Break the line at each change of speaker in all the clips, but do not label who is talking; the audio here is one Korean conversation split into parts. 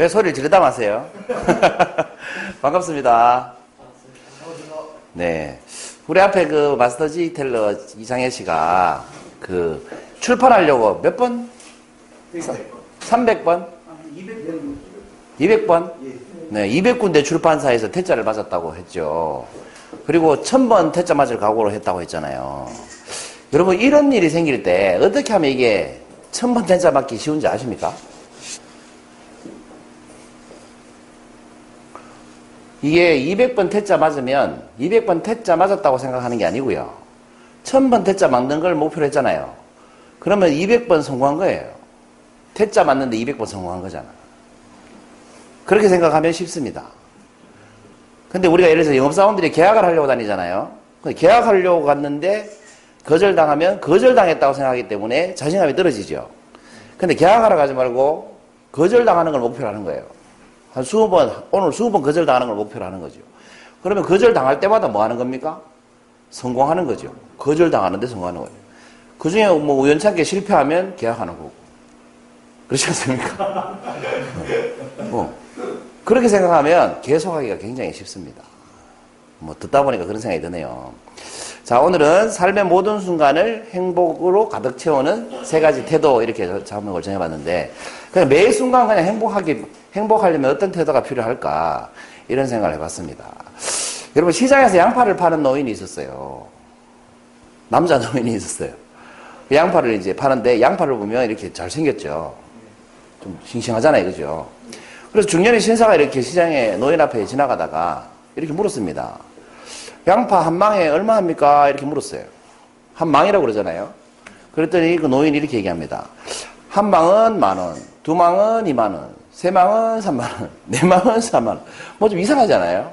왜 소리를 지르다 마세요? 반갑습니다. 네. 우리 앞에 그 마스터 G 텔러 이상혜 씨가 그 출판하려고 몇 번? 300번? 200번? 네, 200군데 출판사에서 퇴짜를 맞았다고 했죠. 그리고 1000번 퇴짜 맞을 각오로 했다고 했잖아요. 여러분, 이런 일이 생길 때 어떻게 하면 이게 1000번 퇴짜 맞기 쉬운지 아십니까? 이게 200번 퇴짜 맞으면 200번 퇴짜 맞았다고 생각하는 게 아니고요. 1000번 퇴짜 맞는 걸 목표로 했잖아요. 그러면 200번 성공한 거예요. 퇴짜 맞는데 200번 성공한 거잖아. 그렇게 생각하면 쉽습니다. 근데 우리가 예를 들어서 영업사원들이 계약을 하려고 다니잖아요. 계약하려고 갔는데 거절당하면 거절당했다고 생각하기 때문에 자신감이 떨어지죠. 근데 계약하러 가지 말고 거절당하는 걸 목표로 하는 거예요. 한 수십 번, 오늘 수십 번 거절당하는 걸 목표로 하는 거죠. 그러면 거절당할 때마다 뭐 하는 겁니까? 성공하는 거죠. 거절당하는데 성공하는 거예요. 그 중에 뭐 우연찮게 실패하면 계약하는 거고. 그렇지 않습니까? 뭐. 그렇게 생각하면 계속하기가 굉장히 쉽습니다. 뭐 듣다 보니까 그런 생각이 드네요. 자, 오늘은 삶의 모든 순간을 행복으로 가득 채우는 세 가지 태도 이렇게 자문을 정해봤는데 그냥 매 순간 그냥 행복하기 행복하려면 어떤 태도가 필요할까 이런 생각을 해봤습니다. 여러분 시장에서 양파를 파는 노인이 있었어요. 남자 노인이 있었어요. 양파를 이제 파는데 양파를 보면 이렇게 잘 생겼죠. 좀 싱싱하잖아요, 그죠? 그래서 중년의 신사가 이렇게 시장에 노인 앞에 지나가다가 이렇게 물었습니다. 양파 한 망에 얼마 합니까? 이렇게 물었어요. 한 망이라고 그러잖아요. 그랬더니 그 노인이 이렇게 얘기합니다. 한 망은 만 원, 두 망은 이만 원, 세 망은 삼만 원, 네 망은 삼만 원. 뭐 좀 이상하잖아요.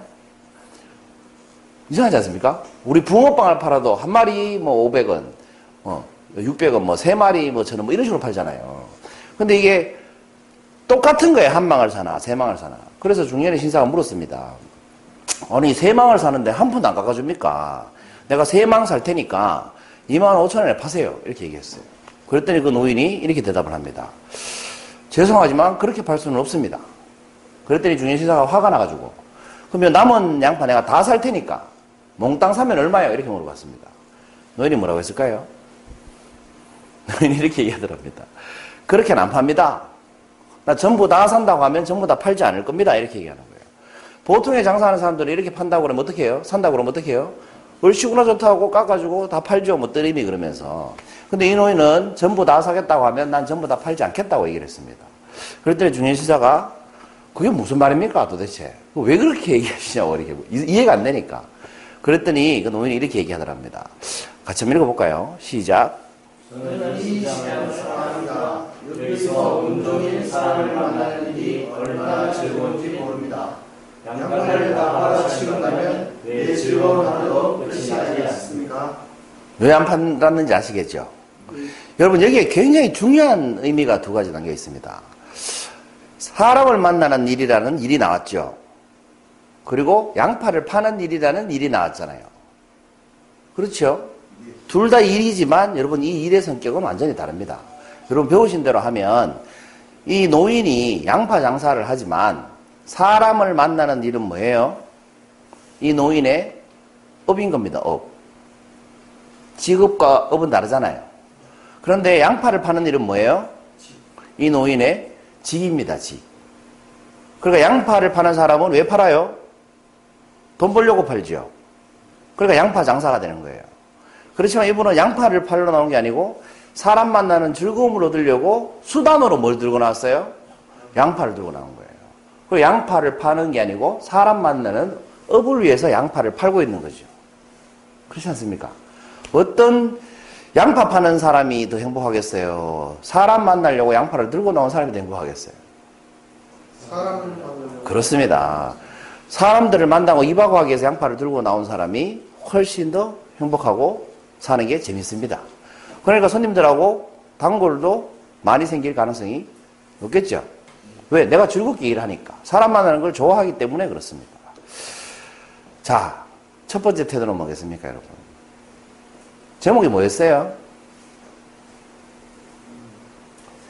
이상하지 않습니까? 우리 붕어빵을 팔아도 한 마리 뭐 500원, 뭐 600원, 뭐세 마리 뭐 저는 뭐 이런 식으로 팔잖아요. 근데 이게 똑같은 거예요. 한 망을 사나, 세 망을 사나. 그래서 중년의 신사가 물었습니다. 아니, 세 망을 사는데 한 푼도 안 깎아줍니까? 내가 세망 살 테니까 2만 5천 원에 파세요. 이렇게 얘기했어요. 그랬더니 그 노인이 이렇게 대답을 합니다. 죄송하지만 그렇게 팔 수는 없습니다. 그랬더니 중년 신사가 화가 나가지고 그러면 남은 양파 내가 다 살 테니까 몽땅 사면 얼마예요? 이렇게 물어봤습니다. 노인이 뭐라고 했을까요? 노인이 이렇게 얘기하더랍니다. 그렇게는 안 팝니다. 나 전부 다 산다고 하면 전부 다 팔지 않을 겁니다. 이렇게 얘기하는 거예요. 보통의 장사하는 사람들은 이렇게 판다고 그러면 어떻게 해요? 산다고 그러면 어떻게 해요? 얼씨구나 좋다고 깎아주고 다 팔죠. 뭐 뜨림이 그러면서. 근데 이 노인은 전부 다 사겠다고 하면 난 전부 다 팔지 않겠다고 얘기를 했습니다. 그랬더니 중년시사가 그게 무슨 말입니까 도대체? 왜 그렇게 얘기하시냐고 이렇게 이해가 안 되니까. 그랬더니 그 노인이 이렇게 얘기하더랍니다. 같이 한번 읽어볼까요? 시작.
저는 이 시간을 사랑합니다. 여기서 온종일 사람을 만나는 일이 얼마나 즐거운지 모릅니다. 양파를 다 받아치고 나면 내 즐거운 하루도 끝이 나지 않습니까?
왜 안 판다는지 아시겠죠? 여러분 여기에 굉장히 중요한 의미가 두 가지 담겨 있습니다. 사람을 만나는 일이라는 일이 나왔죠. 그리고 양파를 파는 일이라는 일이 나왔잖아요. 그렇죠? 둘다 일이지만 여러분 이 일의 성격은 완전히 다릅니다. 여러분 배우신 대로 하면 이 노인이 양파 장사를 하지만 사람을 만나는 일은 뭐예요? 이 노인의 업인 겁니다. 업. 직업과 업은 다르잖아요. 그런데 양파를 파는 일은 뭐예요? 이 노인의 직입니다. 직. 그러니까 양파를 파는 사람은 왜 팔아요? 돈 벌려고 팔죠. 그러니까 양파 장사가 되는 거예요. 그렇지만 이분은 양파를 팔러 나온 게 아니고 사람 만나는 즐거움을 얻으려고 수단으로 뭘 들고 나왔어요? 양파를 들고 나온 거예요. 그 양파를 파는 게 아니고 사람 만나는 업을 위해서 양파를 팔고 있는 거죠. 그렇지 않습니까? 어떤 양파 파는 사람이 더 행복하겠어요? 사람 만나려고 양파를 들고 나온 사람이 더 행복하겠어요? 그렇습니다. 사람들을 만나고 입하고 하기 위해서 양파를 들고 나온 사람이 훨씬 더 행복하고 사는 게 재밌습니다. 그러니까 손님들하고 단골도 많이 생길 가능성이 높겠죠. 왜? 내가 즐겁게 일하니까. 사람 만나는 걸 좋아하기 때문에 그렇습니다. 자, 첫 번째 태도는 뭐겠습니까, 여러분? 제목이 뭐였어요?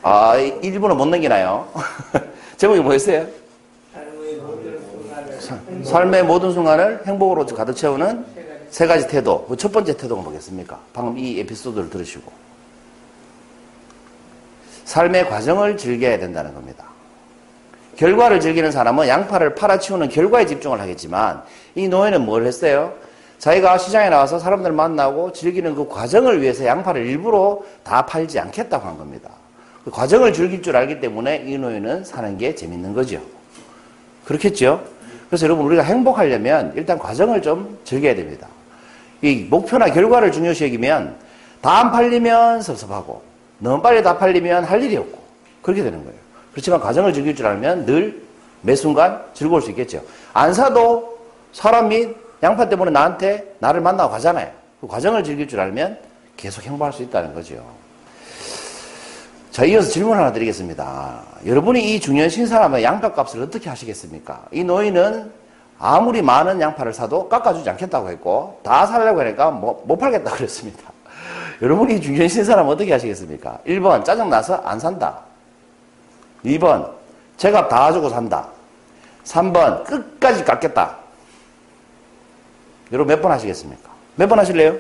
아, 일본어 못 넘기나요? 제목이 뭐였어요?
삶의 모든 순간을
행복으로 가득 채우는 세 가지 태도. 그 첫 번째 태도가 뭐겠습니까? 방금 이 에피소드를 들으시고. 삶의 과정을 즐겨야 된다는 겁니다. 결과를 즐기는 사람은 양파를 팔아치우는 결과에 집중을 하겠지만 이 노예는 뭘 했어요? 자기가 시장에 나와서 사람들 만나고 즐기는 그 과정을 위해서 양파를 일부러 다 팔지 않겠다고 한 겁니다. 그 과정을 즐길 줄 알기 때문에 이 노예는 사는 게 재밌는 거죠. 그렇겠죠? 그래서 여러분 우리가 행복하려면 일단 과정을 좀 즐겨야 됩니다. 이 목표나 결과를 중요시 여기면 다 안 팔리면 섭섭하고 너무 빨리 다 팔리면 할 일이 없고 그렇게 되는 거예요. 그렇지만 과정을 즐길 줄 알면 늘 매 순간 즐거울 수 있겠죠. 안 사도 사람이 양파 때문에 나한테 나를 만나고 가잖아요. 그 과정을 즐길 줄 알면 계속 행복할 수 있다는 거죠. 자, 이어서 질문 하나 드리겠습니다. 여러분이 이 중요한 신사람의 양파 값을 어떻게 하시겠습니까? 이 노인은 아무리 많은 양파를 사도 깎아주지 않겠다고 했고, 다 살려고 하니까 못, 못 팔겠다고 그랬습니다. 여러분이 이 중요한 신사람 어떻게 하시겠습니까? 1번, 짜증나서 안 산다. 2번, 제값 다 주고 산다. 3번, 끝까지 깎겠다. 여러분 몇 번 하시겠습니까? 몇 번 하실래요?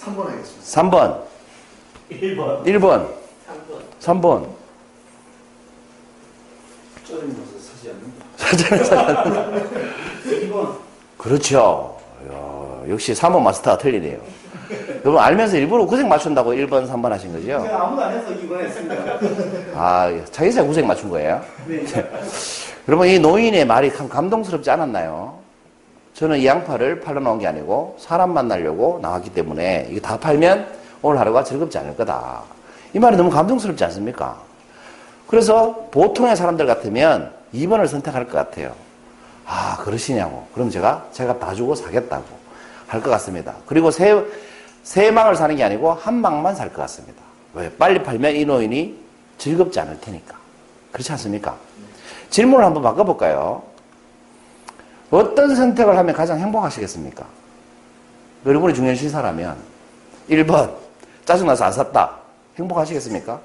3번 하겠습니다.
3번,
1번.
1번,
3번.
3번.
짜증나서 사지 않는다. 2번.
그렇죠. 이야, 역시 3번 마스터가 틀리네요. 여러분 알면서 일부러 고생 맞춘다고 1번, 3번 하신 거죠?
제가 아무도 안 해서 2번 했습니다.
아, 자기가 고생 맞춘 거예요?
네.
여러분 이 노인의 말이 참 감동스럽지 않았나요? 저는 이 양파를 팔러 나온 게 아니고 사람 만나려고 나왔기 때문에 이거 다 팔면 오늘 하루가 즐겁지 않을 거다. 이 말이 너무 감동스럽지 않습니까? 그래서 보통의 사람들 같으면 2번을 선택할 것 같아요. 아, 그러시냐고. 그럼 제가, 제가 다 주고 사겠다고 할 것 같습니다. 그리고 세, 세 망을 사는 게 아니고 한 망만 살 것 같습니다. 왜? 빨리 팔면 이 노인이 즐겁지 않을 테니까. 그렇지 않습니까? 질문을 한번 바꿔볼까요? 어떤 선택을 하면 가장 행복하시겠습니까? 여러분이 중요한 신사라면 1번 짜증나서 안 샀다. 행복하시겠습니까?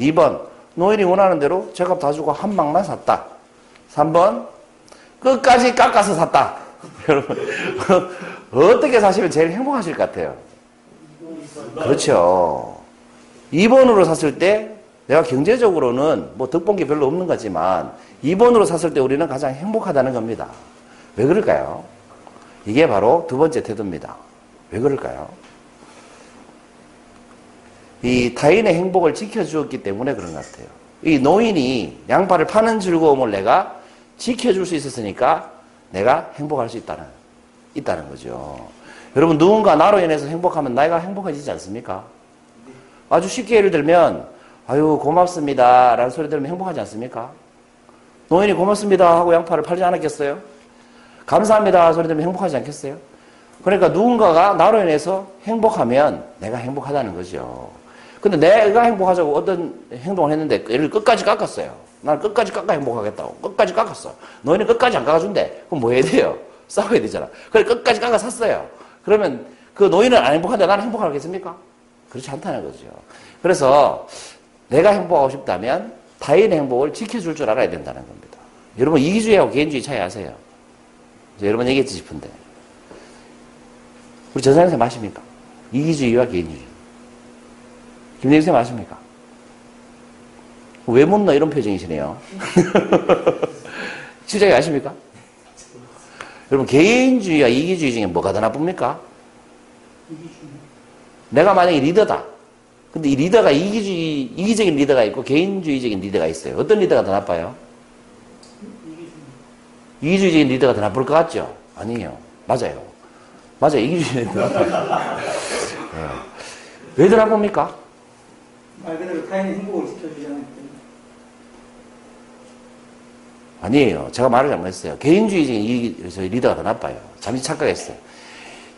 2번 노인이 원하는 대로 제값 다 주고 한 방만 샀다. 3번 끝까지 깎아서 샀다. 여러분 어떻게 사시면 제일 행복하실 것 같아요? 그렇죠. 2번으로 샀을 때 내가 경제적으로는 뭐 덕본 게 별로 없는 거지만 2번으로 샀을 때 우리는 가장 행복하다는 겁니다. 왜 그럴까요? 이게 바로 두 번째 태도입니다. 왜 그럴까요? 이 타인의 행복을 지켜주었기 때문에 그런 것 같아요. 이 노인이 양파를 파는 즐거움을 내가 지켜줄 수 있었으니까 내가 행복할 수 있다는, 있다는 거죠. 여러분, 누군가 나로 인해서 행복하면 내가 행복해지지 않습니까? 아주 쉽게 예를 들면, 아유, 고맙습니다. 라는 소리 들으면 행복하지 않습니까? 노인이 고맙습니다. 하고 양파를 팔지 않았겠어요? 감사합니다. 소리 들으면 행복하지 않겠어요? 그러니까 누군가가 나로 인해서 행복하면 내가 행복하다는 거죠. 근데 내가 행복하자고 어떤 행동을 했는데 얘를 끝까지 깎았어요. 나는 끝까지 깎아 행복하겠다고. 끝까지 깎았어. 너희는 끝까지 안 깎아준대. 그럼 뭐 해야 돼요? 싸워야 되잖아. 그래, 끝까지 깎아 샀어요. 그러면 그 노인은 안 행복한데 나는 행복하겠습니까? 그렇지 않다는 거죠. 그래서 내가 행복하고 싶다면 타인의 행복을 지켜줄 줄 알아야 된다는 겁니다. 여러분, 이기주의하고 개인주의 차이 아세요? 여러 번 얘기했지 싶은데. 우리 전사님 쌤 아십니까? 이기주의와 개인주의. 김대중 쌤 아십니까? 왜 묻나 이런 표정이시네요. 실장이 아십니까? 여러분, 개인주의와 이기주의 중에 뭐가 더 나쁩니까? 내가 만약에 리더다. 근데 이 리더가 이기주의, 이기적인 리더가 있고 개인주의적인 리더가 있어요. 어떤 리더가 더 나빠요? 이기주의적인 리더가 더 나쁠 것 같죠? 아니에요. 맞아요. 맞아요. 이기주의적인 리더가 더 나빠요. 네. 왜더 나쁩니까?
말 그대로 타인의 행복을 때문에.
아니에요. 제가 말을 잘못했어요. 개인주의적인 리더가 더 나빠요. 잠시 착각했어요.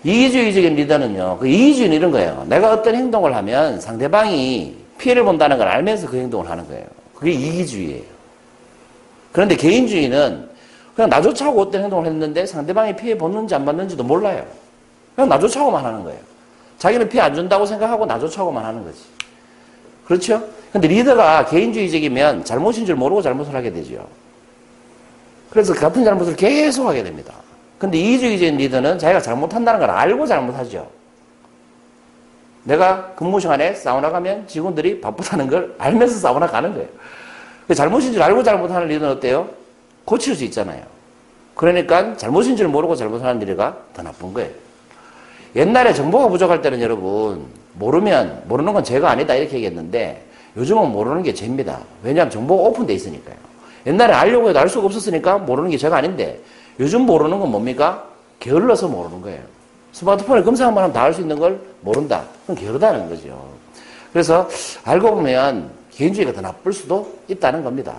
이기주의적인 리더는요, 그 이기주의는 이런 거예요. 내가 어떤 행동을 하면 상대방이 피해를 본다는 걸 알면서 그 행동을 하는 거예요. 그게 이기주의예요. 그런데 개인주의는 그냥 나조차 하고 어떤 행동을 했는데 상대방이 피해 보는지 안 받는지도 몰라요. 그냥 나조차 하고만 하는 거예요. 자기는 피해 안 준다고 생각하고 나조차 하고만 하는 거지. 그렇죠? 근데 리더가 개인주의적이면 잘못인 줄 모르고 잘못을 하게 되죠. 그래서 같은 잘못을 계속 하게 됩니다. 근데 이주의적인 리더는 자기가 잘못한다는 걸 알고 잘못하죠. 내가 근무 시간에 사우나 가면 직원들이 바쁘다는 걸 알면서 사우나 가는 거예요. 그 잘못인 줄 알고 잘못하는 리더는 어때요? 고칠 수 있잖아요. 그러니까 잘못인 줄 모르고 잘못하는 리더가 더 나쁜 거예요. 옛날에 정보가 부족할 때는 여러분 모르면 모르는 건 죄가 아니다 이렇게 얘기했는데 요즘은 모르는 게 죄입니다. 왜냐하면 정보가 오픈돼 있으니까요. 옛날에 알려고 해도 알 수가 없었으니까 모르는 게 죄가 아닌데 요즘 모르는 건 뭡니까? 게을러서 모르는 거예요. 스마트폰에 검색만 하면 다알수 있는 걸 모른다. 그건 게으르다는 거죠. 그래서 알고 보면 개인주의가 더 나쁠 수도 있다는 겁니다.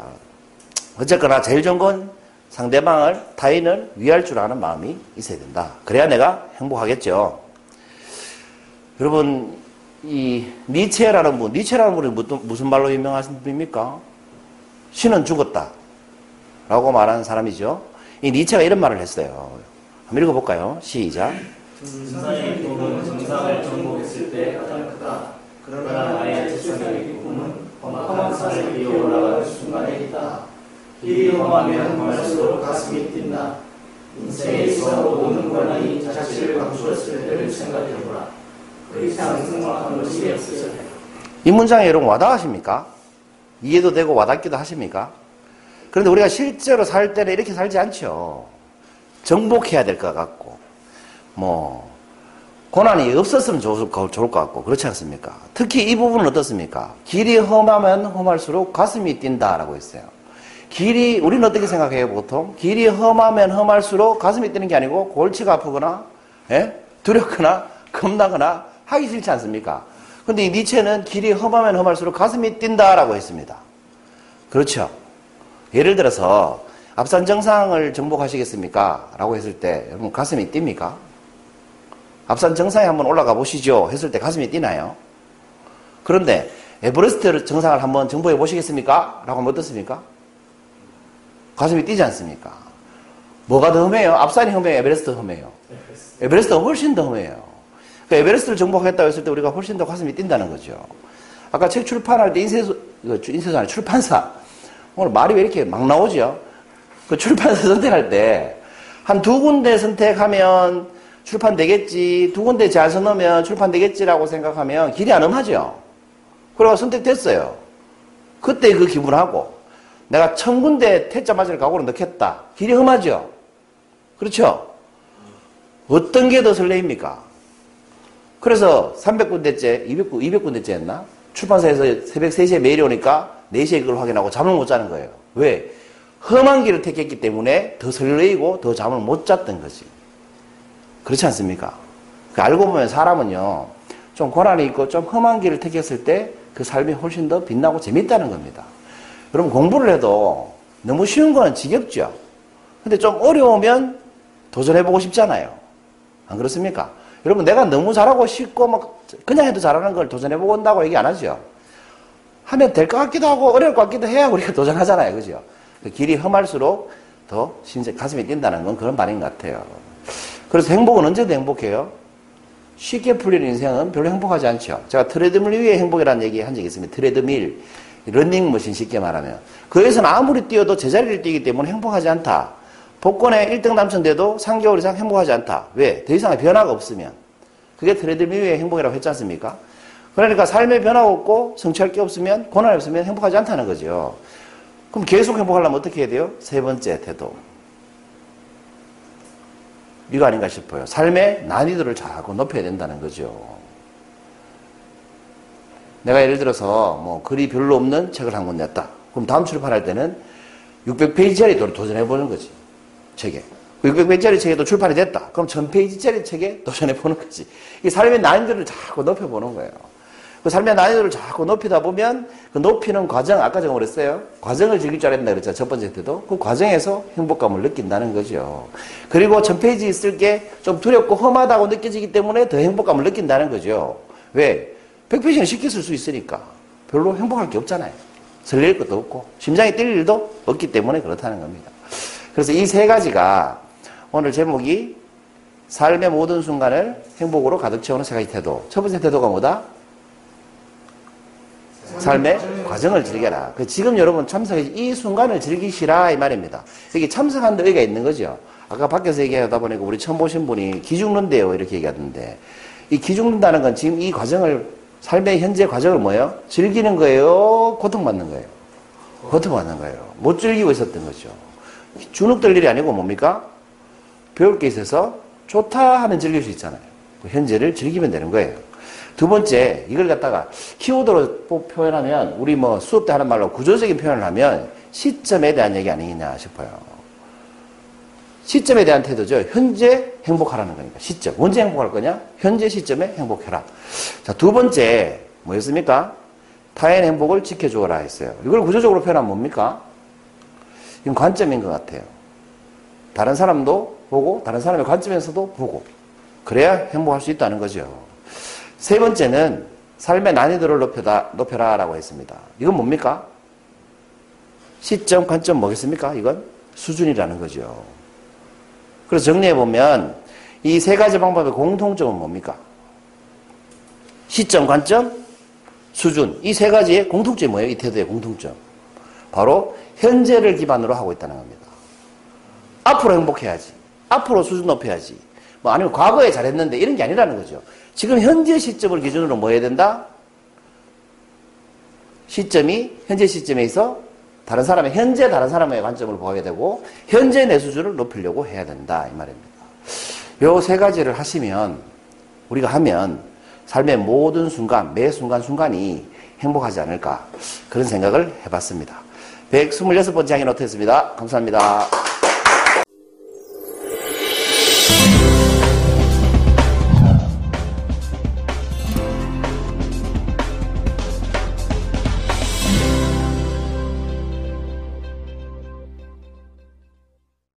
어쨌거나 제일 좋은 건 상대방을 타인을 위할 줄 아는 마음이 있어야 된다. 그래야 내가 행복하겠죠. 여러분 이 니체라는 분, 니체라는 분이 무슨 말로 유명하신 분입니까? 신은 죽었다. 라고 말하는 사람이죠. 이 니체가 이런 말을 했어요. 한번 읽어볼까요? 시작.
정상의 꿈은 정상을 정복했을 때 가장 크다. 그러나 나의 최상의 꿈은 험한 산을 위에 올라가는 순간에 있다. 길이 험하면 험할수록 가슴이 뛴다. 인생에서 모든 권한이 자치를 감추었을 때를 생각해보라. 그 이상 생각한 것이 없으실 때.
이 문장에 여러분 와닿으십니까? 이해도 되고 와닿기도 하십니까? 그런데 우리가 실제로 살 때는 이렇게 살지 않죠. 정복해야 될 것 같고, 뭐, 고난이 없었으면 좋을 것 같고, 그렇지 않습니까? 특히 이 부분은 어떻습니까? 길이 험하면 험할수록 가슴이 뛴다라고 했어요. 길이, 우리는 어떻게 생각해요, 보통? 길이 험하면 험할수록 가슴이 뛰는 게 아니고, 골치가 아프거나, 예? 두렵거나, 겁나거나, 하기 싫지 않습니까? 근데 이 니체는 길이 험하면 험할수록 가슴이 뛴다라고 했습니다. 그렇죠. 예를 들어서 앞산 정상을 정복하시겠습니까? 라고 했을 때 여러분 가슴이 뜁니까? 앞산 정상에 한번 올라가 보시죠. 했을 때 가슴이 뛰나요? 그런데 에베레스트 정상을 한번 정복해 보시겠습니까? 라고 하면 어떻습니까? 가슴이 뛰지 않습니까? 뭐가 더 험해요? 앞산이 험해요? 에베레스트 험해요? 에베레스트가 훨씬 더 험해요. 그 에베레스트를 정복하겠다고 했을 때 우리가 훨씬 더 가슴이 뛴다는 거죠. 아까 책 출판할 때 인쇄소, 이거 인쇄소 아니 출판사. 오늘 말이 왜 이렇게 막 나오죠? 그 출판사 선택할 때 한 두 군데 선택하면 출판 되겠지, 두 군데 잘 써놓으면 출판 되겠지라고 생각하면 길이 안 험하죠? 그래가 선택됐어요. 그때 그 기분하고 내가 천 군데 퇴짜 맞을 각오로 넣겠다. 길이 험하죠? 그렇죠? 어떤 게 더 설레입니까? 그래서 300군데째, 200, 200군데째였나? 출판사에서 새벽 3시에 메일이 오니까 4시에 그걸 확인하고 잠을 못 자는 거예요. 왜? 험한 길을 택했기 때문에 더 설레이고 더 잠을 못 잤던 거지. 그렇지 않습니까? 그 알고 보면 사람은요, 좀 고난이 있고 좀 험한 길을 택했을 때 그 삶이 훨씬 더 빛나고 재밌다는 겁니다. 여러분 공부를 해도 너무 쉬운 거는 지겹죠? 근데 좀 어려우면 도전해보고 싶잖아요. 안 그렇습니까? 여러분 내가 너무 잘하고 쉽고 막 그냥 해도 잘하는 걸 도전해보고 온다고 얘기 안 하죠. 하면 될 것 같기도 하고 어려울 것 같기도 해야 우리가 도전하잖아요. 그죠? 그 길이 험할수록 더 신세 가슴이 뛴다는 건 그런 말인 것 같아요. 그래서 행복은 언제도 행복해요? 쉽게 풀리는 인생은 별로 행복하지 않죠. 제가 트레드밀 위에 행복이라는 얘기 한 적이 있습니다. 트레드밀, 런닝머신 쉽게 말하면. 거기서는 아무리 뛰어도 제자리를 뛰기 때문에 행복하지 않다. 복권에 1등 당첨돼도 3개월 이상 행복하지 않다. 왜? 더 이상의 변화가 없으면. 그게 트레드밀 위의 행복이라고 했지 않습니까? 그러니까 삶에 변화가 없고 성취할 게 없으면 고난이 없으면 행복하지 않다는 거죠. 그럼 계속 행복하려면 어떻게 해야 돼요? 세 번째 태도. 이거 아닌가 싶어요. 삶의 난이도를 자꾸 높여야 된다는 거죠. 내가 예를 들어서 뭐 글이 별로 없는 책을 한 권 냈다. 그럼 다음 출판할 때는 600페이지짜리 도전해 보는 거지. 책에. 600페이지짜리 책에도 출판이 됐다. 그럼 1000페이지짜리 책에 도전해 보는 거지. 이 삶의 난이도를 자꾸 높여 보는 거예요. 그 삶의 난이도를 자꾸 높이다 보면 그 높이는 과정, 아까 제가 그랬어요. 과정을 즐길 줄 알았다 그랬죠. 첫 번째 때도. 그 과정에서 행복감을 느낀다는 거죠. 그리고 천 페이지 쓸게좀 두렵고 험하다고 느껴지기 때문에 더 행복감을 느낀다는 거죠. 왜? 100페이지는 쉽게 쓸 수 있으니까. 별로 행복할 게 없잖아요. 설렐 것도 없고, 심장이 뛸 일도 없기 때문에 그렇다는 겁니다. 그래서 이 세 가지가 오늘 제목이 삶의 모든 순간을 행복으로 가득 채우는 세 가지 태도. 첫 번째 태도가 뭐다? 삶의 과정을 즐겨라. 그 지금 여러분 참석해 이 순간을 즐기시라 이 말입니다. 여기 참석한 데 의의가 있는 거죠. 아까 밖에서 얘기하다 보니까 우리 처음 보신 분이 기죽는데요 이렇게 얘기하던데 이 기죽는다는 건 지금 이 과정을 삶의 현재 과정을 뭐예요? 즐기는 거예요? 고통받는 거예요? 고통받는 거예요. 못 즐기고 있었던 거죠. 주눅들 일이 아니고 뭡니까? 배울 게 있어서 좋다 하면 즐길 수 있잖아요. 그 현재를 즐기면 되는 거예요. 두 번째, 이걸 갖다가 키워드로 표현하면, 우리 뭐 수업 때 하는 말로 구조적인 표현을 하면 시점에 대한 얘기 아니겠냐 싶어요. 시점에 대한 태도죠. 현재 행복하라는 거니까. 시점. 언제 행복할 거냐? 현재 시점에 행복해라. 자, 두 번째, 뭐였습니까? 타인 행복을 지켜주어라 했어요. 이걸 구조적으로 표현하면 뭡니까? 이건 관점인 것 같아요. 다른 사람도 보고, 다른 사람의 관점에서도 보고. 그래야 행복할 수 있다는 거죠. 세 번째는 삶의 난이도를 높여다, 높여라 라고 했습니다. 이건 뭡니까? 시점, 관점 뭐겠습니까? 이건 수준이라는 거죠. 그래서 정리해보면 이 세 가지 방법의 공통점은 뭡니까? 시점, 관점, 수준. 이 세 가지의 공통점이 뭐예요? 이 태도의 공통점. 바로 현재를 기반으로 하고 있다는 겁니다. 앞으로 행복해야지. 앞으로 수준 높여야지. 뭐 아니면 과거에 잘했는데 이런 게 아니라는 거죠. 지금 현재 시점을 기준으로 뭐 해야 된다? 시점이 현재 시점에 있어 다른 사람의 현재 다른 사람의 관점을 보게 되고 현재 내 수준을 높이려고 해야 된다 이 말입니다. 요 세 가지를 하시면 우리가 하면 삶의 모든 순간 매 순간 순간이 행복하지 않을까 그런 생각을 해봤습니다. 126번째 항의 노트였습니다. 감사합니다.